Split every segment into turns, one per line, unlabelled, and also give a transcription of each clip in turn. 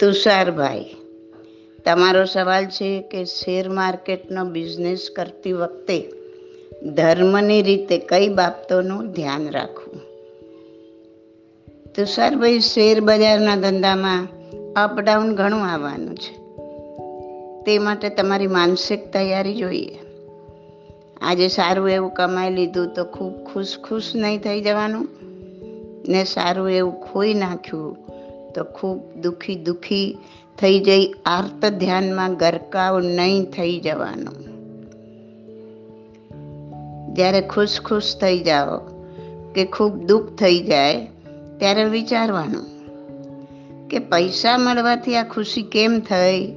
તુષારભાઈ, તમારો સવાલ છે કે શેર માર્કેટનો બિઝનેસ કરતી વખતે ધર્મની રીતે કઈ બાબતોનું ધ્યાન રાખવું? તુષારભાઈ, શેર બજારના ધંધામાં અપડાઉન ઘણું આવવાનું છે. તે માટે તમારી માનસિક તૈયારી જોઈએ. આજે સારું એવું કમાઈ લીધું તો ખૂબ ખુશ ખુશ નહીં થઈ જવાનું ને સારું એવું ખોઈ નાખ્યું તો ખૂબ દુઃખી દુઃખી થઈ જઈ. આર્ત ધ્યાનમાં ગરકાવ નહીં થઈ જવાનું. જ્યારે ખુશ ખુશ થઈ જાઓ કે ખૂબ દુઃખ થઈ જાય, ત્યારે વિચારવાનું કે પૈસા મળવાથી આ ખુશી કેમ થઈ?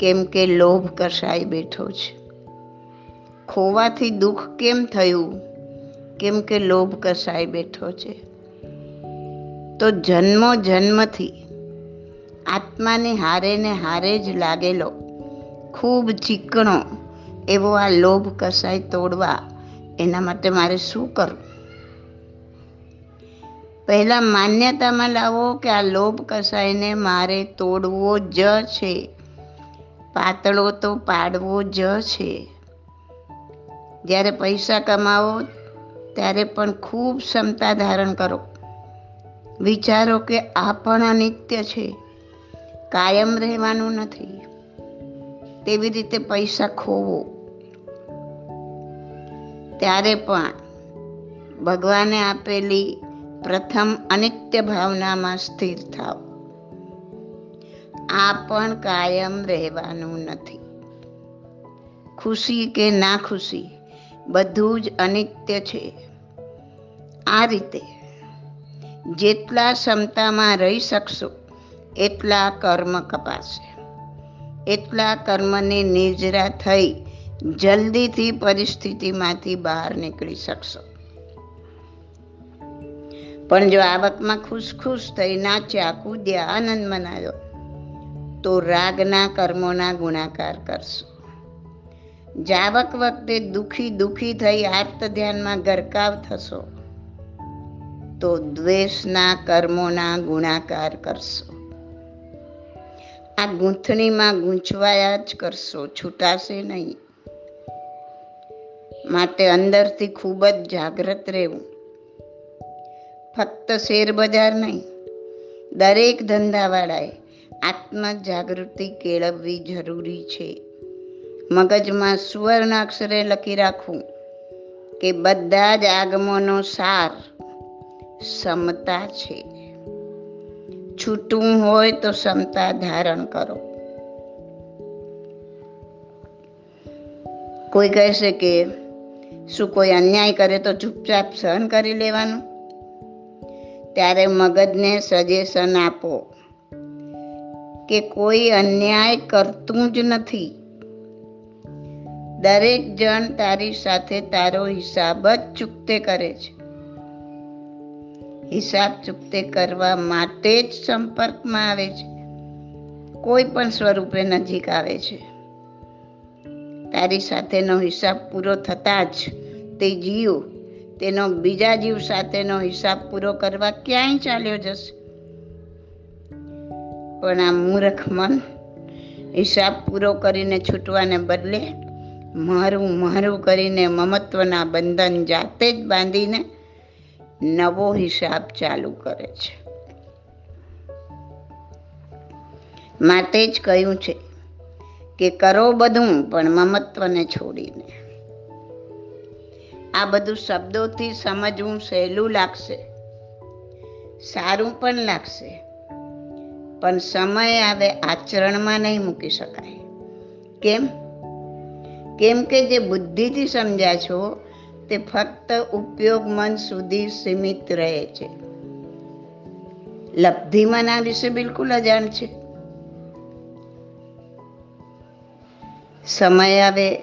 કેમ કે લોભ કસાઈ બેઠો છે. ખોવાથી દુઃખ કેમ થયું? કેમ કે લોભ કસાઈ બેઠો છે. તો જન્મો જન્મથી આત્માની હારે ને હારે જ લાગેલો. ખૂબ ચીકણો એવો આ લોભ કસાય તોડવા એના માટે મારે શું કરવું પહેલા માન્યતામાં લાવો કે આ લોભ કસાયને મારે તોડવો જ છે. પાતળો તો પાડવો જ છે. જ્યારે પૈસા કમાવો ત્યારે પણ ખૂબ ક્ષમતા ધારણ કરો. વિચારો કે આ પણ અનિત્ય છે. કાયમ રહેવાનું નથી. તેવી રીતે પૈસા ખોવો. ત્યારે પણ ભગવાને આપેલી પ્રથમ અનિત્ય ભાવનામાં સ્થિર થાવ. આ પણ કાયમ રહેવાનું નથી. ખુશી કે ના ખુશી, બધું જ અનિત્ય છે. આ રીતે જેટલા ક્ષમતામાં રહી શકશો, એટલા કર્મ કપાશે. એટલા કર્મને નિજરા થઈ જલ્દીથી પરિસ્થિતિમાંથી બહાર નીકળી શકશો. પણ જો આવકમાં ખુશ ખુશ થઈ નાચ્યા કૂદ્યા આનંદ મનાયો, તો રાગના કર્મોના ગુણાકાર કરશો. જાવક વખતે દુખી દુખી થઈ આર્ત ધ્યાનમાં ગરકાવ થશો. તો દ્વેષના કર્મોના ગુણાકાર કરશો. આ ગૂંથણીમાં ગૂંચવાયા જ કરશો, છૂટાશે નહીં. માટે અંદરથી ખૂબ જ જાગૃત રહેવું. ફક્ત શેર બજાર નહીં, દરેક ધંધાવાળાએ આત્મ જાગૃતિ કેળવવી જરૂરી છે. મગજમાં સુવર્ણ અક્ષરે લખી રાખવું કે બધા જ આગમોનો સાર સમતા છે. છૂટવું હોય તો ક્ષમતા ધારણ કરો. કોઈ કહેશે કે, શું કોઈ અન્યાય કરે તો ચૂપચાપ સહન કરી લેવાનું? ત્યારે મગજને સજેશન આપો કે કોઈ અન્યાય કરતું જ નથી. દરેક જણ તારી સાથે તારો હિસાબ જ ચૂકતે કરે છે. હિસાબ ચૂકતે કરવા માટે જ સંપર્કમાં આવે છે. કોઈ પણ સ્વરૂપે નજીક આવે છે. તારી સાથેનો હિસાબ પૂરો થતાં જ તે જીવ તેનો બીજા જીવ સાથેનો હિસાબ પૂરો કરવા ક્યાંય ચાલ્યો જશે. પણ આ મૂર્ખ મન હિસાબ પૂરો કરીને છૂટવાને બદલે મારું મારું કરીને મમત્વના બંધન જાતે જ બાંધીને નવો હિસાબ ચાલુ કરે છે. માટે જ કહ્યું છે કે કરો બધું, પણ મમત્વને છોડીને. આ બધું શબ્દોથી સમજવું સહેલું લાગશે. સારું પણ લાગશે. પણ સમય આવે આચરણમાં નહીં મૂકી શકાય. કેમ? કેમ કે જે બુદ્ધિથી સમજ્યા છો તે ફક્ત ઉપયોગ મન સુધી સીમિત રહે છે. લબ્ધિમાં આ વિશે બિલકુલ અજાણ છે. સમય આવે,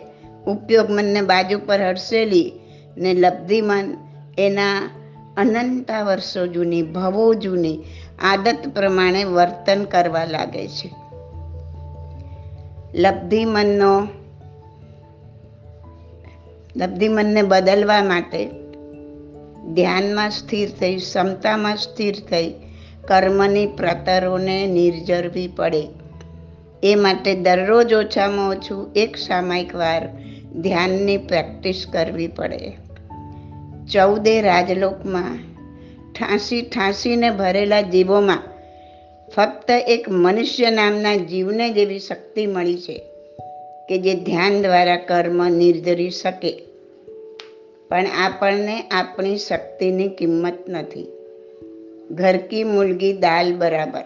ઉપયોગ મનને બાજુ પર હડસેલી ને લબ્ધિ મન એના અનંતા વર્ષો જૂની, ભવો જૂની આદત પ્રમાણે વર્તન કરવા લાગે છે. લબ્ધિ મનનો લબ્ધિ મનને બદલવા માટે ધ્યાનમાં સ્થિર થઈ, ક્ષમતામાં સ્થિર થઈ કર્મની પ્રતરોને નિર્જરવી પડે. એ માટે દરરોજ ઓછામાં ઓછું એક સામાયિક વાર ધ્યાનની પ્રેક્ટિસ કરવી પડે. ચૌદે રાજલોકમાં ઠાંસી ઠાંસીને ભરેલા જીવોમાં ફક્ત એક મનુષ્ય નામના જીવને જેવી શક્તિ મળી છે. કે જે ધ્યાન દ્વારા કર્મ નિર્ધરી શકે. પણ આપણને આપણી શક્તિની કિંમત નથી. ઘર કી મુલગી દાલ બરાબર.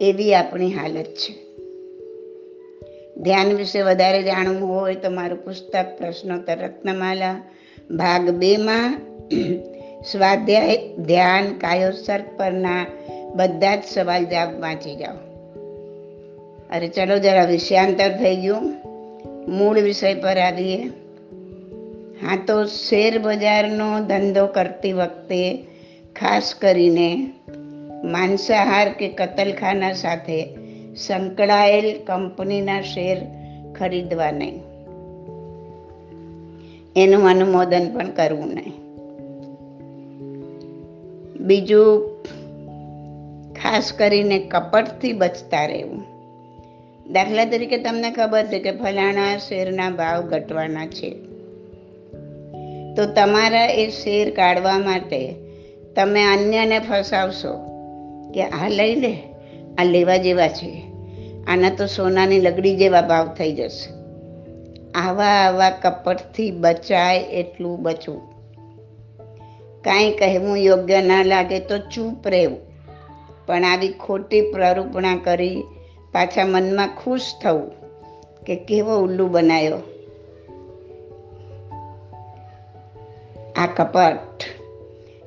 એવી આપણી હાલત છે. ધ્યાન વિશે વધારે જાણવું હોય તો મારું પુસ્તક પ્રશ્નોત્તર રત્નમાલા, ભાગ બેમાં સ્વાધ્યાય ધ્યાન કાયોસર્ગ પરના બધા જ સવાલ જવાબ વાંચી જાઓ. અરે ચલો જરા વિષયાંતર થઈ ગયું. મૂળ વિષય પર આવીએ. હા, તો શેર બજારનો ધંધો કરતી વખતે ખાસ કરીને માંસાહાર કે કતલખાના સાથે સંકળાયેલ કંપનીના શેર ખરીદવા નહીં. એનું અનુમોદન પણ કરવું નહીં. બીજું, ખાસ કરીને કપટથી બચતા રહેવું. દાખલા તરીકે તમને ખબર છે કે ફલાણા શેરના ભાવ ઘટવાના છે. તો તમારા એ શેર કાઢવા માટે તમે અન્યને ફસાવશો કે આ લઈ લે, આ લેવા જેવા છે. આના તો સોનાની લગડી જેવા ભાવ થઈ જશે. આવા આવા કપટથી બચાય એટલું બચવું. કાંઈ કહેવું યોગ્ય ના લાગે તો ચૂપ રહેવું. પણ આવી ખોટી પ્રરૂપણા કરી પાછા મનમાં ખુશ થવું કે કેવો ઉલ્લુ બનાવ્યો આ કપટ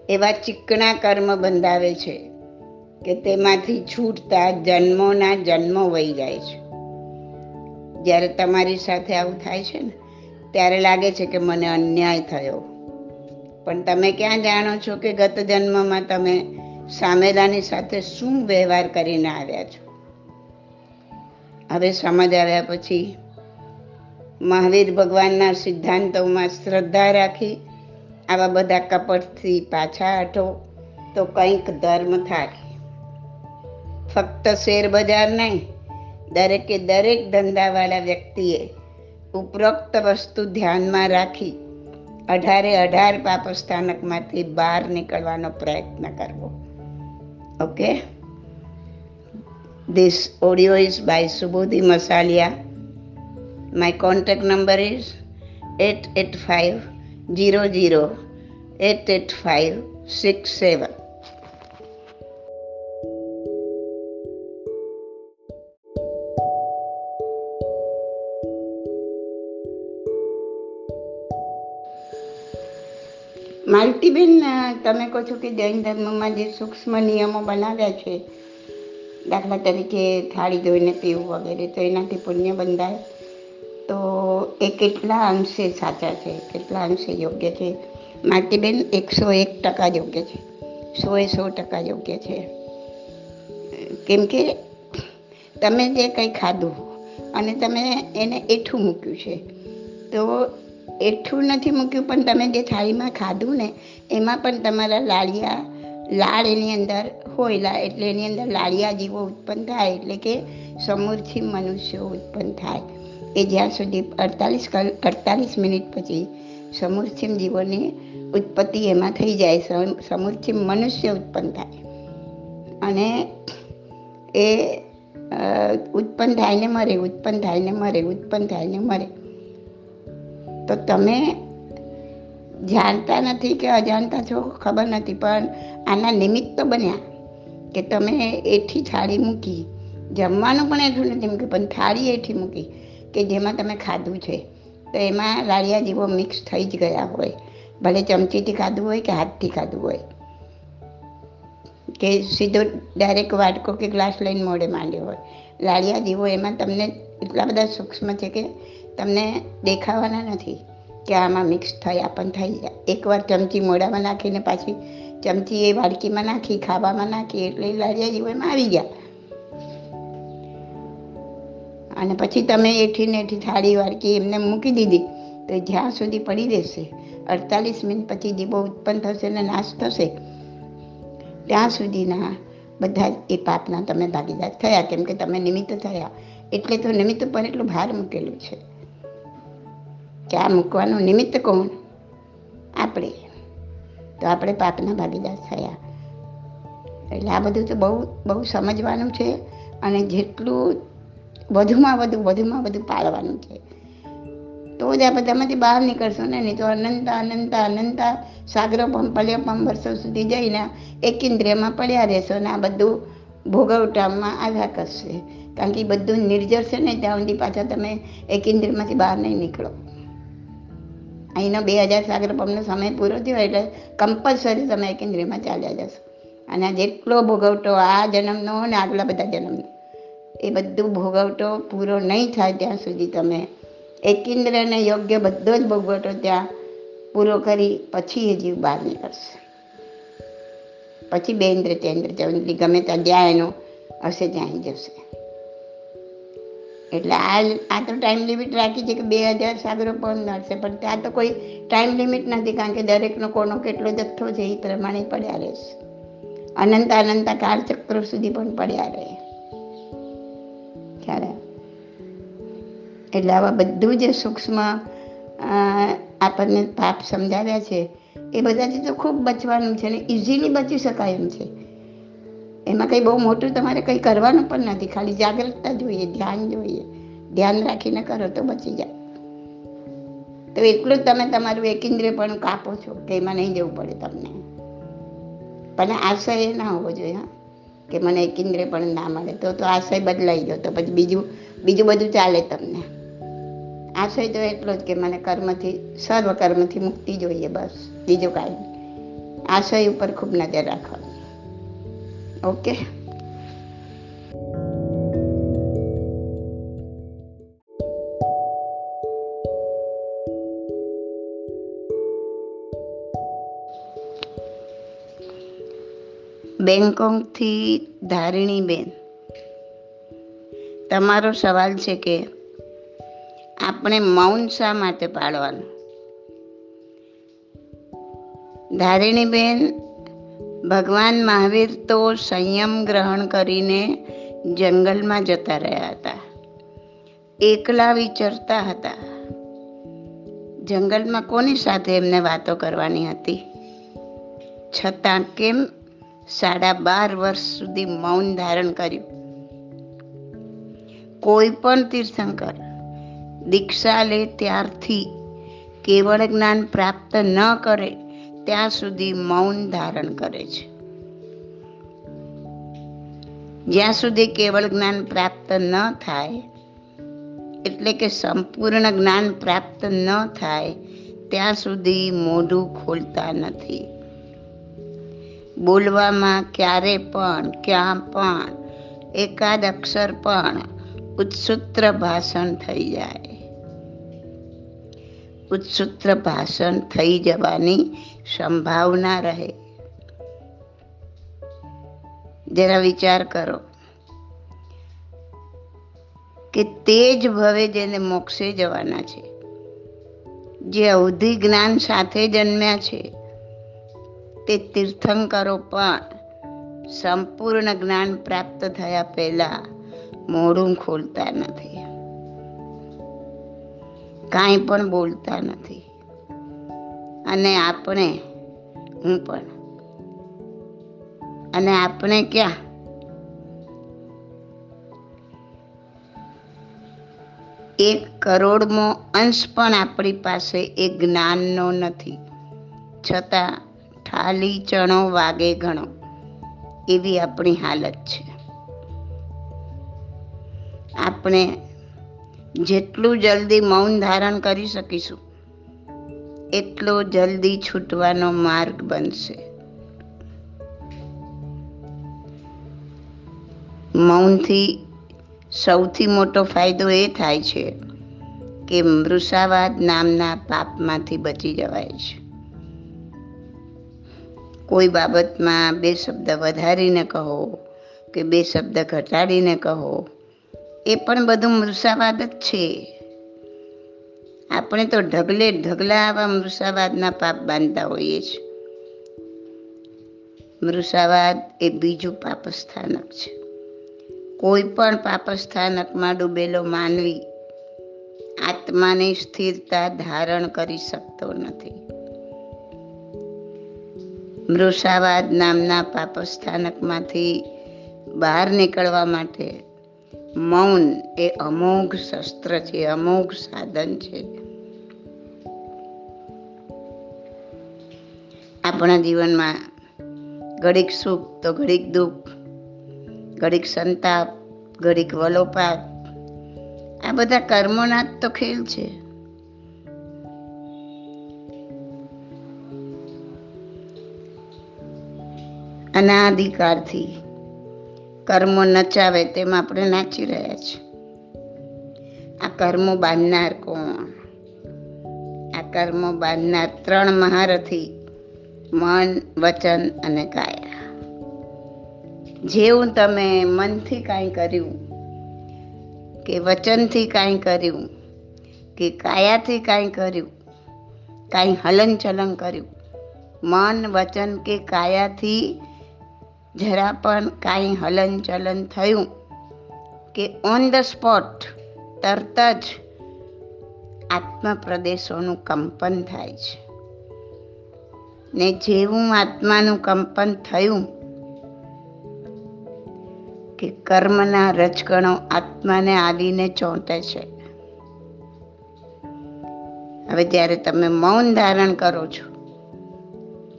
એવા ચીકણા કર્મ બંધાવે છે કે તેમાંથી છૂટતા જન્મોના જન્મો વહી જાય છે. જ્યારે તમારી સાથે આવું થાય છે ને, ત્યારે લાગે છે કે મને અન્યાય થયો. પણ તમે ક્યાં જાણો છો કે ગત જન્મમાં તમે સામેલાની સાથે શું વ્યવહાર કરીને આવ્યા છો? હવે સમજ આવ્યા પછી મહાવીર ભગવાનના સિદ્ધાંતોમાં શ્રદ્ધા રાખી આવા બધા કપટથી પાછા હટો તો કંઈક ધર્મ થાય ફક્ત શેર બજાર નહીં, દરેકે દરેક ધંધાવાળા વ્યક્તિએ ઉપરોક્ત વસ્તુ ધ્યાનમાં રાખી અઢારે અઢાર પાપસ્થાનકમાંથી બહાર નીકળવાનો પ્રયત્ન કરવો. Okay? This audio is by Subodhi Masaliya my contact zero eight eight five six seven Maltiben, તમે કહો છો કે જૈન ધર્મમાં જે સૂક્ષ્મ નિયમો બનાવ્યા છે દાખલા તરીકે થાળી ધોઈને પીવું વગેરે, તો એનાથી પુણ્ય બંધાય. તો એ કેટલા અંશે સાચા છે, કેટલા અંશે યોગ્ય છે? માટીબેન, એકસો એક ટકા યોગ્ય છે. સો એ સો ટકા યોગ્ય છે. કેમ કે તમે જે કંઈ ખાધું અને તમે એને એઠું મૂક્યું છે, તો એઠું નથી મૂક્યું પણ તમે જે થાળીમાં ખાધું ને, એમાં પણ તમારા લાળિયા લાળ એની અંદર હોય એટલે એની અંદર લાળિયા જીવો ઉત્પન્ન થાય એટલે કે સમૂરથી મનુષ્યો ઉત્પન્ન થાય. એ જ્યાં સુધી અડતાલીસ અડતાલીસ મિનિટ પછી સમૂર્છિમ જીવોની ઉત્પત્તિ એમાં થઈ જાય સમૂર્છિમ મનુષ્ય ઉત્પન્ન થાય. અને એ ઉત્પન્ન થાય ને મરે, ઉત્પન્ન થાય ને મરે, ઉત્પન્ન થાય ને મરે. તો તમે જાણતા નથી કે અજાણતા છો ખબર નથી, પણ આના નિમિત્ત બન્યા કે તમે એઠી થાળી મૂકી. જમવાનું પણ એટલું નથી મૂક્યું, પણ થાળી એઠી મૂકી કે જેમાં તમે ખાધું છે. તો એમાં લાળિયા જેવો મિક્સ થઈ જ ગયા હોય. ભલે ચમચીથી ખાધું હોય કે હાથથી ખાધું હોય. કે સીધો ડાયરેક્ટ વાટકો કે ગ્લાસ લઈને મોઢે માંડ્યો હોય. લાળિયા જીવો એમાં તમને એટલા બધા સૂક્ષ્મ છે કે તમને દેખાવાના નથી. કે આમાં મિક્સ થયા પણ થઈ જાય એકવાર ચમચી મોઢામાં નાખીને પાછી ચમચી એ વાડકીમાં નાખી, ખાવામાં નાખી, એટલે લાડિયા જીવનમાં આવી ગયા. અને પછી તમે એઠી ને એઠી થાળી, વાડકી એમને મૂકી દીધી, તો જ્યાં સુધી પડી રહેશે, અડતાલીસ મિનિટ પછી દીવો ઉત્પન્ન થશે ને નાશ થશે, ત્યાં સુધીના બધા એ પાપના તમે ભાગીદાર થયા, કેમ કે તમે નિમિત્ત થયા. એટલે તો નિમિત્ત પર એટલું ભાર મૂકેલું છે. કે આ મૂકવાનું નિમિત્ત કોણ? આપણે. તો આપણે પાપના ભાગીદાર થયા. એટલે આ બધું તો બહુ બહુ સમજવાનું છે અને જેટલું વધુમાં વધુ વધુમાં વધુ પાળવાનું છે. તો જ આ બધામાંથી બહાર નીકળશો ને, નહીં તો અનંત અનંત અનંત સાગરો પંપ પલ્યપમ વર્ષો સુધી જઈને એક ઇન્દ્રિયમાં પડ્યા રહેશો ને આ બધું ભોગવટામાં આવ્યા કરશે. કારણ કે બધું નિર્જર છે ને, ત્યાં સુધી પાછા તમે એક ઇન્દ્રિયમાંથી બહાર નહીં નીકળો. અહીંનો બે હજાર સાગર પંપનો સમય પૂરો થયો એટલે કમ્પલસરી તમે એક ચાલ્યા જશો. અને જેટલો ભોગવટો આ જન્મનો ને આગલા બધા જન્મનો, એ બધું ભોગવટો પૂરો નહીં થાય ત્યાં સુધી તમે એકેન્દ્રને યોગ્ય બધો જ ભોગવટો ત્યાં પૂરો કરી પછી એ જીવ બહાર નીકળશે. પછી બે ઇન્દ્ર ચેન્દ્ર ચંદ્રી ગમે ત્યાં જ્યાં એનો હશે ત્યાં જશે. એટલે આ આ તો ટાઈમ લિમિટ રાખી છે કે બે હજાર સાગરો પણ નડશે, પણ ત્યાં તો કોઈ ટાઈમ લિમિટ નથી, કારણ કે દરેકનો કોનો કેટલો જથ્થો છે એ પ્રમાણે પડ્યા રહેશે. અનંત અનંત કાળચક્રો સુધી પણ પડ્યા રહે. ખ્યાલ એટલે આવા બધું જે સૂક્ષ્મ આપણને પાપ સમજાવ્યા છે. એ બધાથી તો ખૂબ બચવાનું છે ને ઇઝીલી બચી શકાય એમ છે. એમાં કંઈ બહુ મોટું તમારે કંઈ કરવાનું પણ નથી. ખાલી જાગૃતતા જોઈએ, ધ્યાન જોઈએ. ધ્યાન રાખીને કરો તો બચી જાય. તો એટલું જ તમે તમારું એકેન્દ્રિય પણ કાપો છો કે એમાં નહીં જવું પડે તમને. પણ આશય ના હોવો જોઈએ, હા. કે મને એકિન્દ્રિય પણ ના મળે તો તો આશય બદલાઈ ગયો તો પછી બીજું બીજું બધું ચાલે તમને. આશય તો એટલો જ કે મને કર્મથી સર્વ કર્મથી મુક્તિ જોઈએ બસ, બીજું કાંઈ આશય ઉપર ખૂબ નજર રાખવાની. ઓકે બેંગકોંગથી ધારિણી બેન તમારો સવાલ છે કે આપણે મૌન શા માટે પાળવાનું? ધારિણી બેન ભગવાન મહાવીર તો સંયમ ગ્રહણ કરીને જંગલમાં જતા રહ્યા હતા. એકલા વિચરતા હતા. જંગલમાં કોની સાથે એમને વાતો કરવાની હતી? છતાં કેમ સાડા બાર વર્ષ સુધી મૌન ધારણ કર્યું? કોઈ પણ તીર્થંકર દીક્ષા લે ત્યારથી કેવળ જ્ઞાન પ્રાપ્ત ન કરે ત્યાં સુધી મૌન ધારણ કરે છે. જ્યાં સુધી કેવળ જ્ઞાન પ્રાપ્ત ન થાય, એટલે કે સંપૂર્ણ જ્ઞાન પ્રાપ્ત ન થાય, ત્યાં સુધી મોઢું ખોલતા નથી. બોલવામાં ક્યારે પણ, ક્યાં પણ, એકાદ અક્ષર પણ ઉત્સૂત્ર ભાષણ થઈ જાય. ઉત્સૂત્ર ભાષણ થઈ જવાની સંભાવના રહે. જરા વિચાર કરો કે તે જ ભવે જેને મોક્ષે જવાના છે. જે અવધિ જ્ઞાન સાથે જન્મ્યા છે, તે તીર્થંકરો પણ સંપૂર્ણ જ્ઞાન પ્રાપ્ત થયા પહેલા મોઢું ખોલતા નથી. કાંઈ પણ બોલતા નથી. અને આપણે, હું પણ. અને આપણે ક્યાં? એક કરોડમો અંશ પણ આપણી પાસે એ જ્ઞાનનો નથી. છતાં થાલી ચણો વાગે ઘણો. એવી આપણી હાલત છે. આપણે જેટલું જલ્દી મૌન ધારણ કરી શકીશું એટલો જલ્દી છૂટવાનો માર્ગ બનશે. મૌનથી સૌથી મોટો ફાયદો એ થાય છે કે મૃષાવાદ નામના પાપમાંથી બચી જવાય છે. કોઈ બાબતમાં બે શબ્દ વધારીને કહો કે બે શબ્દ ઘટાડીને કહો, એ પણ બધું મૃષાવાદ જ છે. આપણે તો ઢગલે ઢગલા આવા મૃષાવાદના પાપ બાંધતા હોઈએ છીએ. મૃષાવાદ એ બીજું પાપસ્થાનક છે. કોઈ પણ પાપસ્થાનકમાં ડૂબેલો માનવી આત્માની સ્થિરતા ધારણ કરી શકતો નથી. મૃષાવાદ નામના પાપસ્થાનકમાંથી બહાર નીકળવા માટે મૌન એ અમોઘ શસ્ત્ર છે, અમોઘ સાધન છે. આપણા જીવનમાં ઘડીક સુખ તો ઘડીક દુઃખ, ઘડીક સંતાપ, ઘડીક વલોપાત આ બધા કર્મોના જ તો ખેલ છે. અનાધિકારથી કર્મો નચાવે તેમ આપણે નાચી રહ્યા છીએ. આ કર્મો બાંધનાર કોણ? આ કર્મો બાંધનાર ત્રણ મહારથી મન, વચન અને કાયા જેવું તમે મનથી કાંઈ કર્યું કે વચનથી કાંઈ કર્યું કે કાયાથી કાંઈ કર્યું, કાંઈ હલનચલન કર્યું, મન, વચન કે કાયાથી જરા પણ કાંઈ હલનચલન થયું કે ઓન ધ સ્પોટ તરત જ આત્મપ્રદેશોનું કંપન થાય છે. ને જેવું આત્માનું કંપન થયું કે કર્મના રજગણો આત્માને આવીને ચોંટે છે. હવે જ્યારે તમે મૌન ધારણ કરો છો,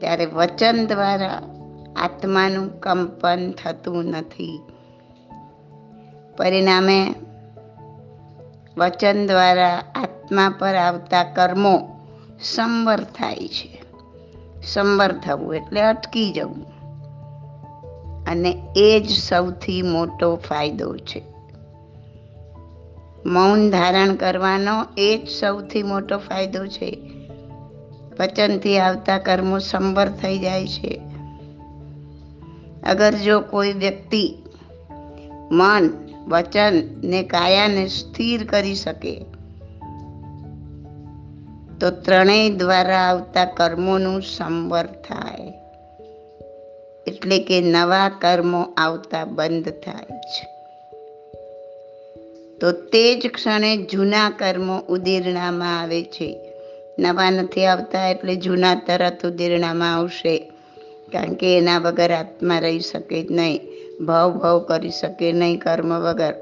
ત્યારે વચન દ્વારા આત્માનું કંપન થતું નથી. પરિણામે વચન દ્વારા આત્મા પર આવતા કર્મો સંવર થાય છે. સંવર થવું એટલે અટકી જવું. અને એ જ સૌથી મોટો ફાયદો છે. મૌન ધારણ કરવાનો એ જ સૌથી મોટો ફાયદો છે. વચનથી આવતા કર્મો સંવર થઈ જાય છે. અગર જો કોઈ વ્યક્તિ મન, વચન ને કાયાને સ્થિર કરી શકે, તો ત્રણેય દ્વારા આવતા કર્મોનું સંવર થાય. એટલે કે નવા કર્મો આવતા બંધ થાય છે તો તે જ ક્ષણે જૂના કર્મો ઉદીરણામાં આવે છે. નવા નથી આવતા એટલે જૂના તરત ઉદીરણામાં આવશે. કારણ કે એના વગર આત્મા રહી શકે જ નહીં. ભાવ ભાવ કરી શકે નહીં કર્મ વગર.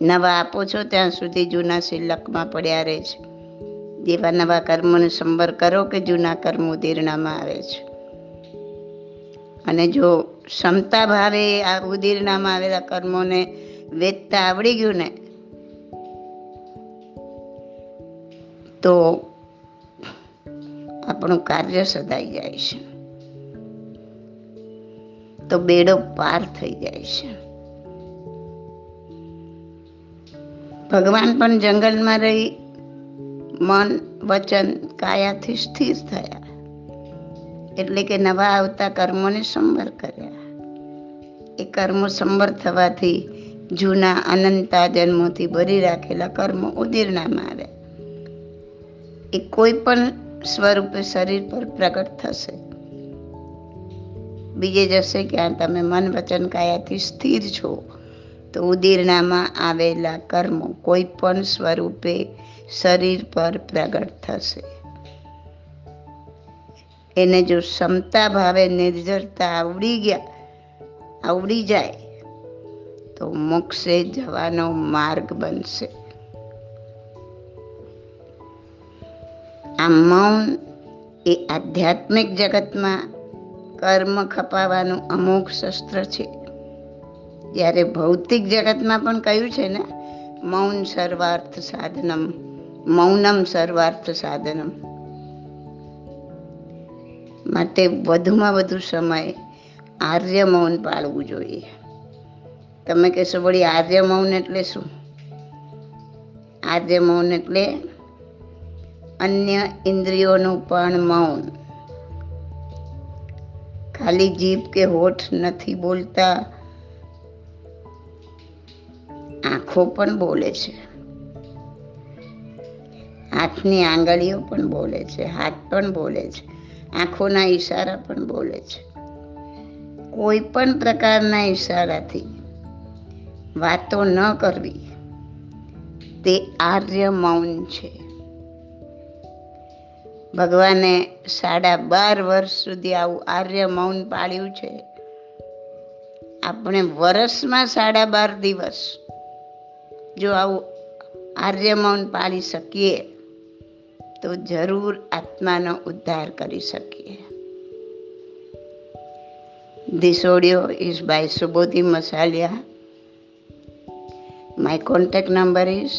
નવા આપો છો ત્યાં સુધી જૂના શિલ્લકમાં પડ્યા રહે છે. જેવા નવા કર્મોને સંબર કરો કે જૂના કર્મ ઉદીરણામાં આવે છે. અને જો ક્ષમતા ભાવે આ ઉદીરણામાં આવેલા કર્મોને વેચતા આવડી ગયું ને, તો આપણું કાર્ય સદાઈ જાય છે. તો બેડો પાર થઈ જાય છે. ભગવાન પણ જંગલમાં રહી મન, વચન, કાયાથી સ્થિર થયા. એટલે કે નવા આવતા કર્મોને સંવર કર્યા. એ કર્મો સંવર થવાથી જૂના અનંતા જન્મોથી ભરી રાખેલા કર્મો ઉદીરણામાં આવ્યા. એ કોઈ પણ સ્વરૂપે શરીર પર પ્રગટ થશે. બીજે જશે ક્યાં તમે મન વચન કાયાથી સ્થિર છો, તો ઉદીરણામાં આવેલા કર્મો કોઈ પણ સ્વરૂપે શરીર પર પ્રગટ થશે. એને જો ક્ષમતા ભાવે નિર્જરતા આવડી ગયા, આવડી જાય, તો મોક્ષે જવાનો માર્ગ બનશે. આ મૌન એ આધ્યાત્મિક જગતમાં કર્મ ખપાવવાનું અમુક શસ્ત્ર છે. જ્યારે ભૌતિક જગતમાં પણ કહ્યું છે ને, મૌન સર્વાર્થ સાધનમ, મૌનમ સર્વાર્થ સાધનમ. માટે વધુમાં વધુ સમય આર્ય મૌન પાળવું જોઈએ. તમે કહેશો, વળી આર્ય મૌન એટલે શું? આર્ય મૌન એટલે અન્ય ઇન્દ્રિયોનું પણ મૌન. ખાલી જીભ કે હોઠ નથી બોલતા, આંખો પણ બોલે છે. હાથની આંગળીઓ પણ બોલે છે, હાથ પણ બોલે છે, આંખોના ઈશારા પણ બોલે છે. કોઈ પણ પ્રકારના ઈશારાથી વાતો ન કરવી, તે આર્ય મૌન છે. ભગવાને સાડા બાર વર્ષ સુધી આવું આર્ય મૌન પાળ્યું છે આપણે વર્ષમાં સાડા બાર દિવસ જો આવું આર્ય મૌન પાળી શકીએ, તો જરૂર આત્માનો ઉદ્ધાર કરી શકીએ This audio is by Subodhi Masalia. My contact number is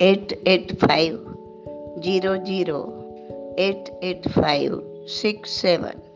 885 00 88567.